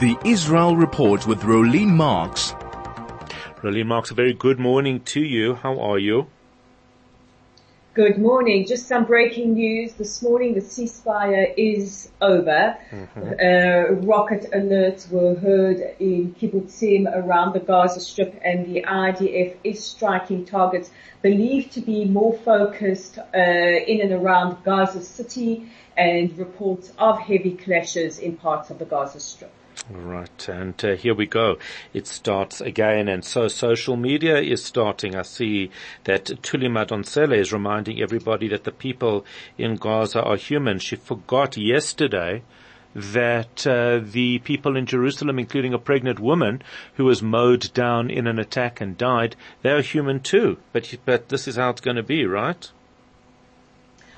The Israel Report with Rolene Marks. Rolene Marks, a very good morning to you. How are you? Good morning. Just some breaking news. This morning the ceasefire is over. Mm-hmm. Uh, rocket alerts were heard in kibbutzim around the Gaza Strip and the IDF is striking targets believed to be more focused uh, in and around Gaza City and reports of heavy clashes in parts of the Gaza Strip. Right, and uh, here we go. It starts again, and so social media is starting. I see that Thuli Madonsela is reminding everybody that the people in Gaza are human. She forgot yesterday that uh, the people in Jerusalem, including a pregnant woman who was mowed down in an attack and died, they are human too. But but this is how it's going to be, right?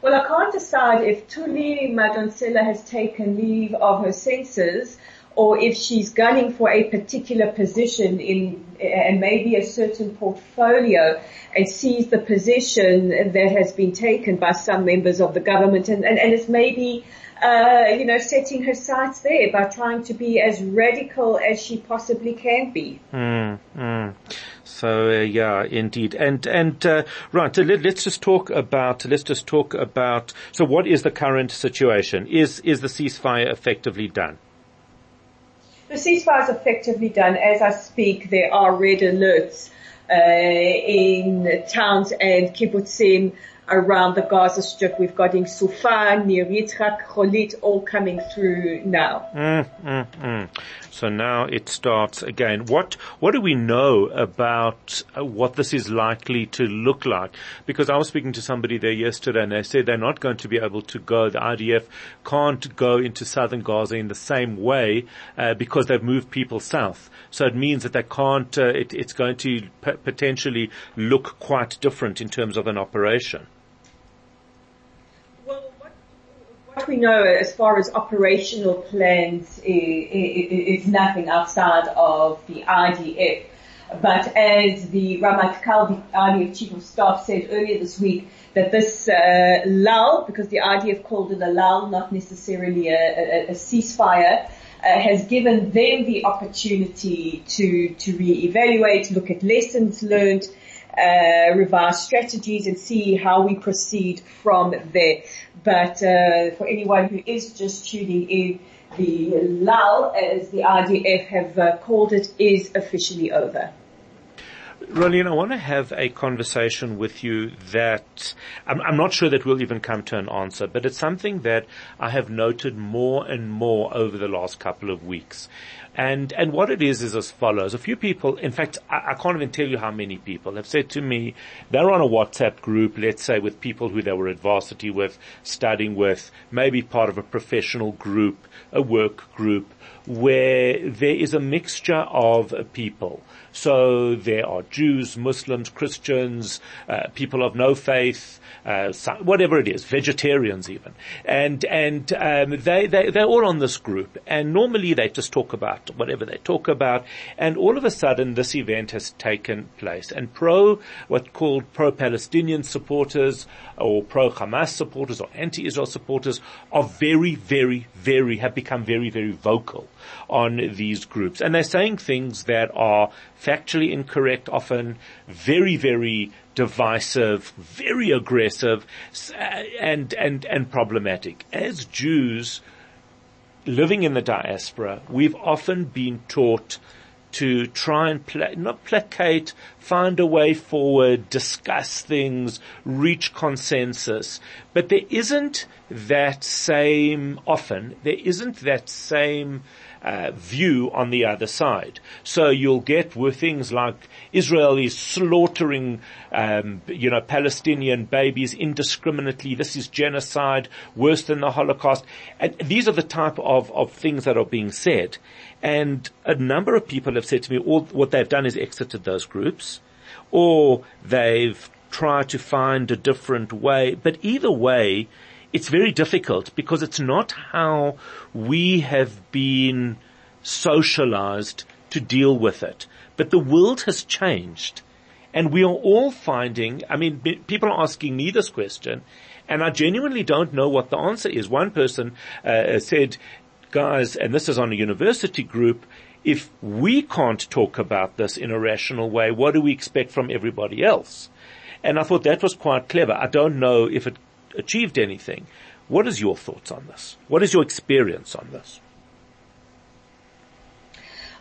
Well, I can't decide if Thuli Madonsela has taken leave of her senses or if she's gunning for a particular position in and maybe a certain portfolio and sees the position that has been taken by some members of the government and, and, and it's maybe uh, you know, setting her sights there by trying to be as radical as she possibly can be. Mm, mm. So uh, yeah, indeed, and and uh, right. So let, us just talk about. Let's just talk about. So what is the current situation? Is is the ceasefire effectively done? The ceasefire is effectively done. As I speak, there are red alerts uh, in towns and kibbutzim around the Gaza Strip. We've got in Sufan, Nir Yitzhak, Cholit, all coming through now. Mm, mm, mm. So now it starts again. What what do we know about uh, what this is likely to look like? Because I was speaking to somebody there yesterday, and they said they're not going to be able to go. The IDF can't go into southern Gaza in the same way uh, because they've moved people south. So it means that they can't. Uh, it, it's going to p- potentially look quite different in terms of an operation. What we know as far as operational plans is, nothing outside of the IDF. But as the Ramatkal, the IDF Chief of Staff said earlier this week, that this uh, lull, because the IDF called it a lull, not necessarily a, a, a ceasefire, uh, has given them the opportunity to to re-evaluate, look at lessons learned, uh, revise strategies and see how we proceed from there. But uh, for anyone who is just tuning in, the lull, as the IDF have uh, called it, is officially over. Rolene, I want to have a conversation with you that I'm, I'm, not sure that we'll even come to an answer, but it's something that I have noted more and more over the last couple of weeks. And, and what it is is as follows. A few people, in fact, I, I, can't even tell you how many people have said to me, they're on a WhatsApp group, let's say with people who they were at varsity with, studying with, maybe part of a professional group, a work group, where there is a mixture of people. So there are Jews, Muslims, Christians, uh, people of no faith, uh, whatever it is, vegetarians even, and and um, they they they're all on this group, and normally they just talk about whatever they talk about, and all of a sudden this event has taken place, and pro what called pro-Palestinian supporters or pro-Hamas supporters or anti-Israel supporters are very very very have become very very vocal on these groups, and they're saying things that are factually incorrect, often very very divisive, very aggressive, uh, and, and, and problematic. As Jews living in the diaspora, we've often been taught to try and pla- not placate, find a way forward, discuss things, reach consensus. But there isn't that same, often, there isn't that same uh, view on the other side. So you'll get with things like Israel is slaughtering, um, you know, Palestinian babies indiscriminately. This is genocide, worse than the Holocaust. And these are the type of, of things that are being said. And a number of people have said to me, all what they've done is exited those groups, or they've tried to find a different way. But either way, it's very difficult because it's not how we have been socialized to deal with it. But the world has changed and we are all finding, I mean, people are asking me this question and I genuinely don't know what the answer is. One person uh, said, guys, and this is on a university group, if we can't talk about this in a rational way, what do we expect from everybody else? And I thought that was quite clever. I don't know if it achieved anything. What is your thoughts on this? What is your experience on this?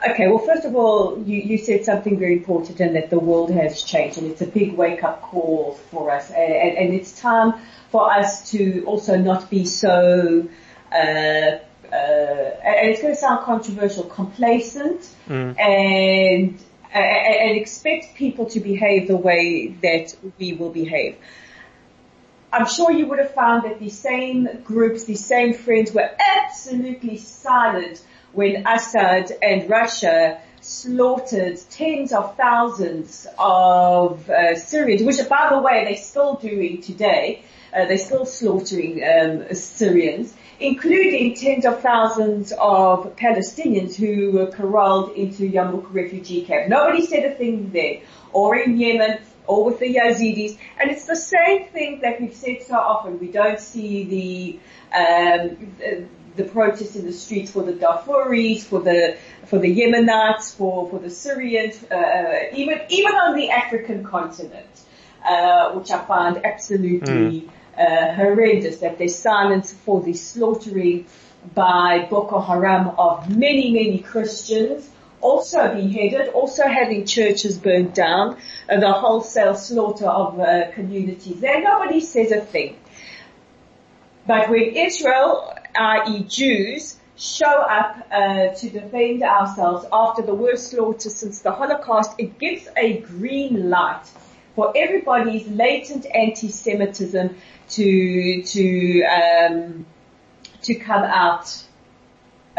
Okay, well, first of all, you, you said something very important and that the world has changed and it's a big wake up call for us. And, and it's time for us to also not be so, uh, uh, and it's going to sound controversial, complacent mm. and, and expect people to behave the way that we will behave. I'm sure you would have found that these same groups, these same friends were absolutely silent when Assad and Russia slaughtered tens of thousands of uh, Syrians, which by the way they're still doing today. Uh, they're still slaughtering um, Syrians, including tens of thousands of Palestinians who were corralled into Yarmouk refugee camp. Nobody said a thing there. Or in Yemen, or with the Yazidis. And it's the same thing that we've said so often. We don't see the, um, the, the protests in the streets for the Darfuris, for the for the Yemenites, for for the Syrians, uh, even even on the African continent, uh, which I find absolutely mm. uh, horrendous. That there's silence for the slaughtering by Boko Haram of many many Christians also beheaded, also having churches burnt down, uh, the wholesale slaughter of uh, communities there. Nobody says a thing. But when Israel, i.e. Jews, show up uh, to defend ourselves after the worst slaughter since the Holocaust, it gives a green light for everybody's latent anti-Semitism to to um, to come out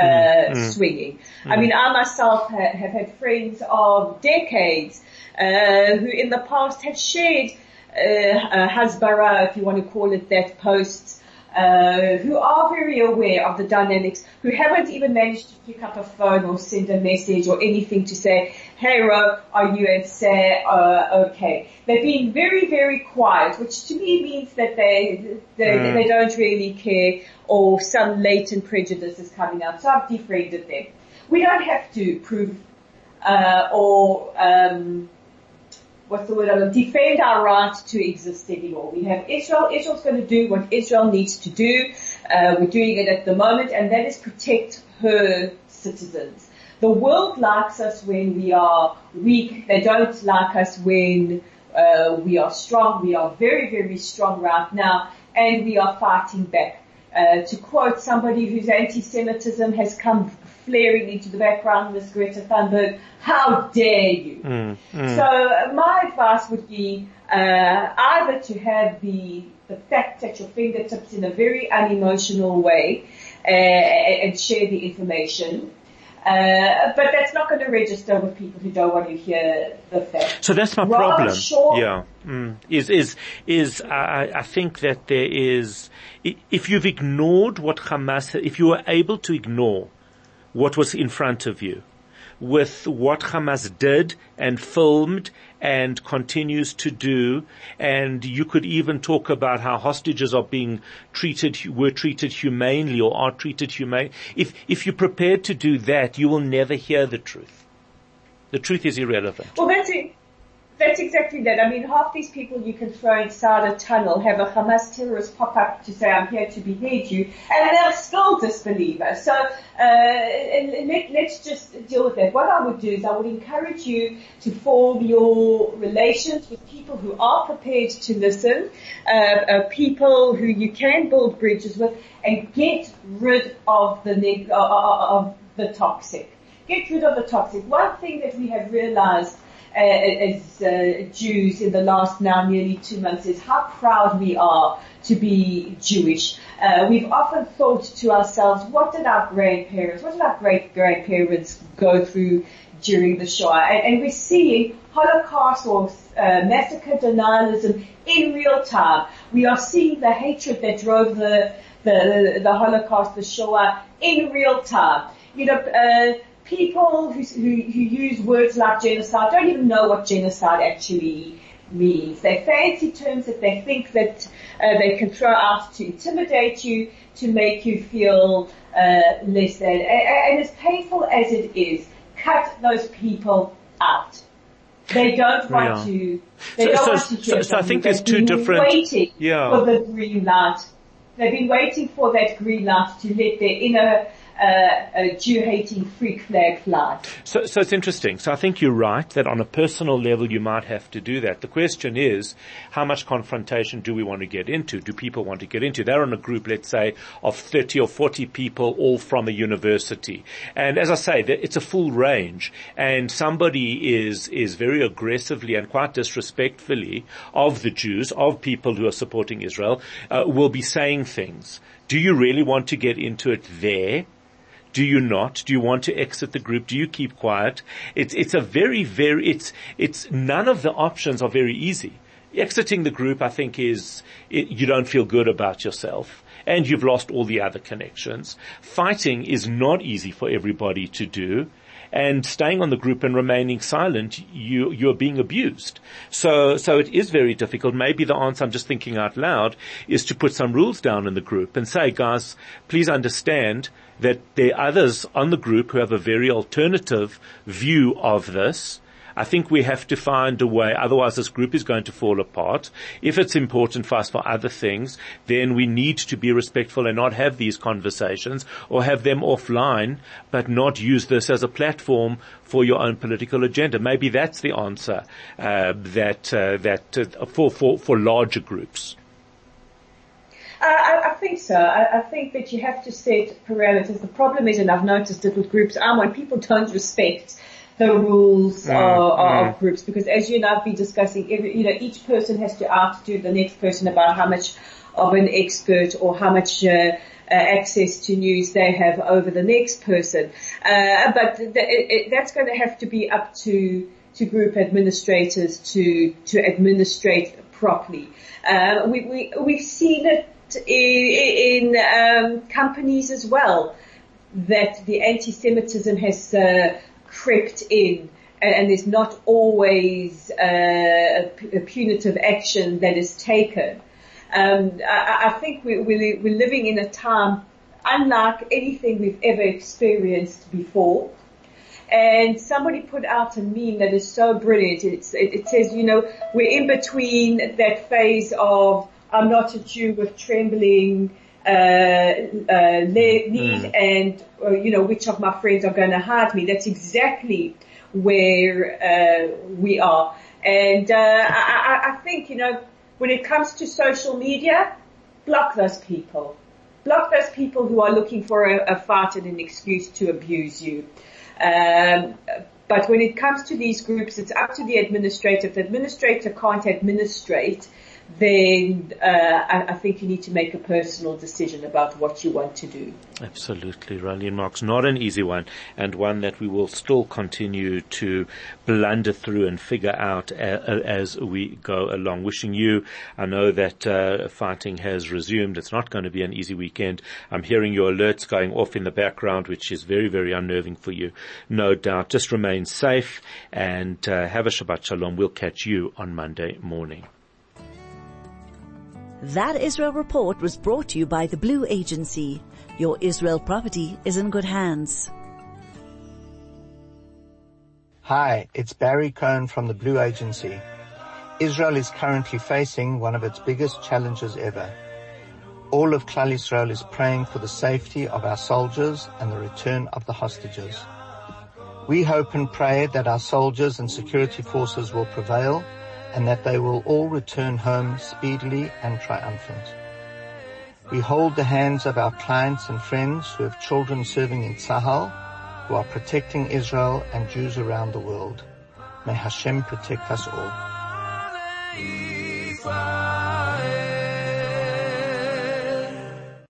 uh, mm, mm. swinging. Mm. I mean, I myself have, have had friends of decades uh, who in the past have shared uh, uh, Hasbara, if you want to call it that, posts uh, who are very aware of the dynamics, who haven't even managed to pick up a phone or send a message or anything to say, hey Ro, are you and say, uh, okay. They've been very, very quiet, which to me means that they, they, mm. they don't really care or some latent prejudice is coming out. So I've defriended them. We don't have to prove, uh, or, um, what's the word, I defend our right to exist anymore. We have Israel. Israel's going to do what Israel needs to do. Uh, we're doing it at the moment, and that is protect her citizens. The world likes us when we are weak. They don't like us when uh, we are strong. We are very, very strong right now, and we are fighting back. Uh, to quote somebody whose anti-Semitism has come flaring into the background, Ms. Greta Thunberg, how dare you? Mm, mm. So uh, my advice would be uh, either to have the the facts at your fingertips in a very unemotional way uh, and share the information. Uh, but that's not going to register with people who don't want to hear the facts. So that's my Rather problem. Yeah, mm. is is is I, I think that there is if you've ignored what Hamas, if you were able to ignore what was in front of you with what Hamas did and filmed and continues to do. And you could even talk about how hostages are being treated, were treated humanely or are treated humane. If, if you're prepared to do that, you will never hear the truth. The truth is irrelevant. Well, that's it. That's exactly that. I mean, half these people you can throw inside a tunnel, have a Hamas terrorist pop up to say, I'm here to behead you, and they'll still disbelieve us. So, uh, let, us just deal with that. What I would do is I would encourage you to form your relations with people who are prepared to listen, uh, uh, people who you can build bridges with, and get rid of the, neg- uh, uh, of the toxic. Get rid of the toxic. One thing that we have realized uh, as uh, Jews in the last now nearly two months is how proud we are to be Jewish. Uh, we've often thought to ourselves, what did our grandparents, what did our great grandparents go through during the Shoah? And, and we're seeing Holocaust or uh, massacre denialism in real time. We are seeing the hatred that drove the the, the Holocaust, the Shoah in real time. You know, uh, people who, who, who use words like genocide don't even know what genocide actually means. They fancy terms that they think that uh, they can throw out to intimidate you, to make you feel uh, less than. And, and as painful as it is, cut those people out. They don't want yeah. to. They so, don't so, want to hear so, so I think there's two different. Waiting yeah. for the green light. They've been waiting for that green light to let their inner uh, Jew-hating freak flag fly. So, so it's interesting. So I think you're right that on a personal level you might have to do that. The question is, how much confrontation do we want to get into? Do people want to get into? They're on a group, let's say, of 30 or 40 people, all from a university. And as I say, it's a full range. And somebody is, is very aggressively and quite disrespectfully of the Jews, of people who are supporting Israel, uh, will be saying things. Do you really want to get into it there? Do you not? Do you want to exit the group? Do you keep quiet? It's, it's a very, very, it's, it's, none of the options are very easy. Exiting the group, I think is, it, you don't feel good about yourself and you've lost all the other connections. Fighting is not easy for everybody to do and staying on the group and remaining silent, you, you're being abused. So, so it is very difficult. Maybe the answer I'm just thinking out loud is to put some rules down in the group and say, guys, please understand that there are others on the group who have a very alternative view of this. I think we have to find a way, otherwise this group is going to fall apart. If it's important for us for other things, then we need to be respectful and not have these conversations or have them offline, but not use this as a platform for your own political agenda. Maybe that's the answer, uh, that, uh, that, uh, for, for, for larger groups. Uh, I, I, think so. I, I, think that you have to set parameters. The problem is, and I've noticed it with groups, are when people don't respect the rules mm, of, mm. of, groups because as you and I've been discussing, every, you know, each person has to outdo the next person about how much of an expert or how much uh, uh, access to news they have over the next person. Uh, but th- it, that's going to have to be up to to group administrators to to administrate properly. Uh, we, we we've seen it in, um, companies as well that the anti-Semitism has uh, crept in and, there's not always uh, a, a, punitive action that is taken. Um, I, I, think we, we, we're living in a time unlike anything we've ever experienced before. And somebody put out a meme that is so brilliant. It, it says, you know, we're in between that phase of I'm not a Jew with trembling uh, uh, knees mm. and uh, you know which of my friends are going to hurt me. That's exactly where uh, we are. And uh, I, I think you know when it comes to social media, block those people. Block those people who are looking for a, a fight and an excuse to abuse you. Um, but when it comes to these groups, it's up to the administrator. If the administrator can't administrate, then uh, I, I, think you need to make a personal decision about what you want to do. Absolutely, Rolene Marks. Not an easy one, and one that we will still continue to blunder through and figure out a, a, as we go along. Wishing you, I know that uh, fighting has resumed. It's not going to be an easy weekend. I'm hearing your alerts going off in the background, which is very, very unnerving for you. No doubt. Just remain safe and uh, have a Shabbat Shalom. We'll catch you on Monday morning. That Israel report was brought to you by the Blue Agency. Your Israel property is in good hands. Hi, it's Barry Cohen from the Blue Agency. Israel is currently facing one of its biggest challenges ever. All of Klal Israel is praying for the safety of our soldiers and the return of the hostages. We hope and pray that our soldiers and security forces will prevail and that they will all return home speedily and triumphant. We hold the hands of our clients and friends who have children serving in Tzahal who are protecting Israel and Jews around the world. May Hashem protect us all.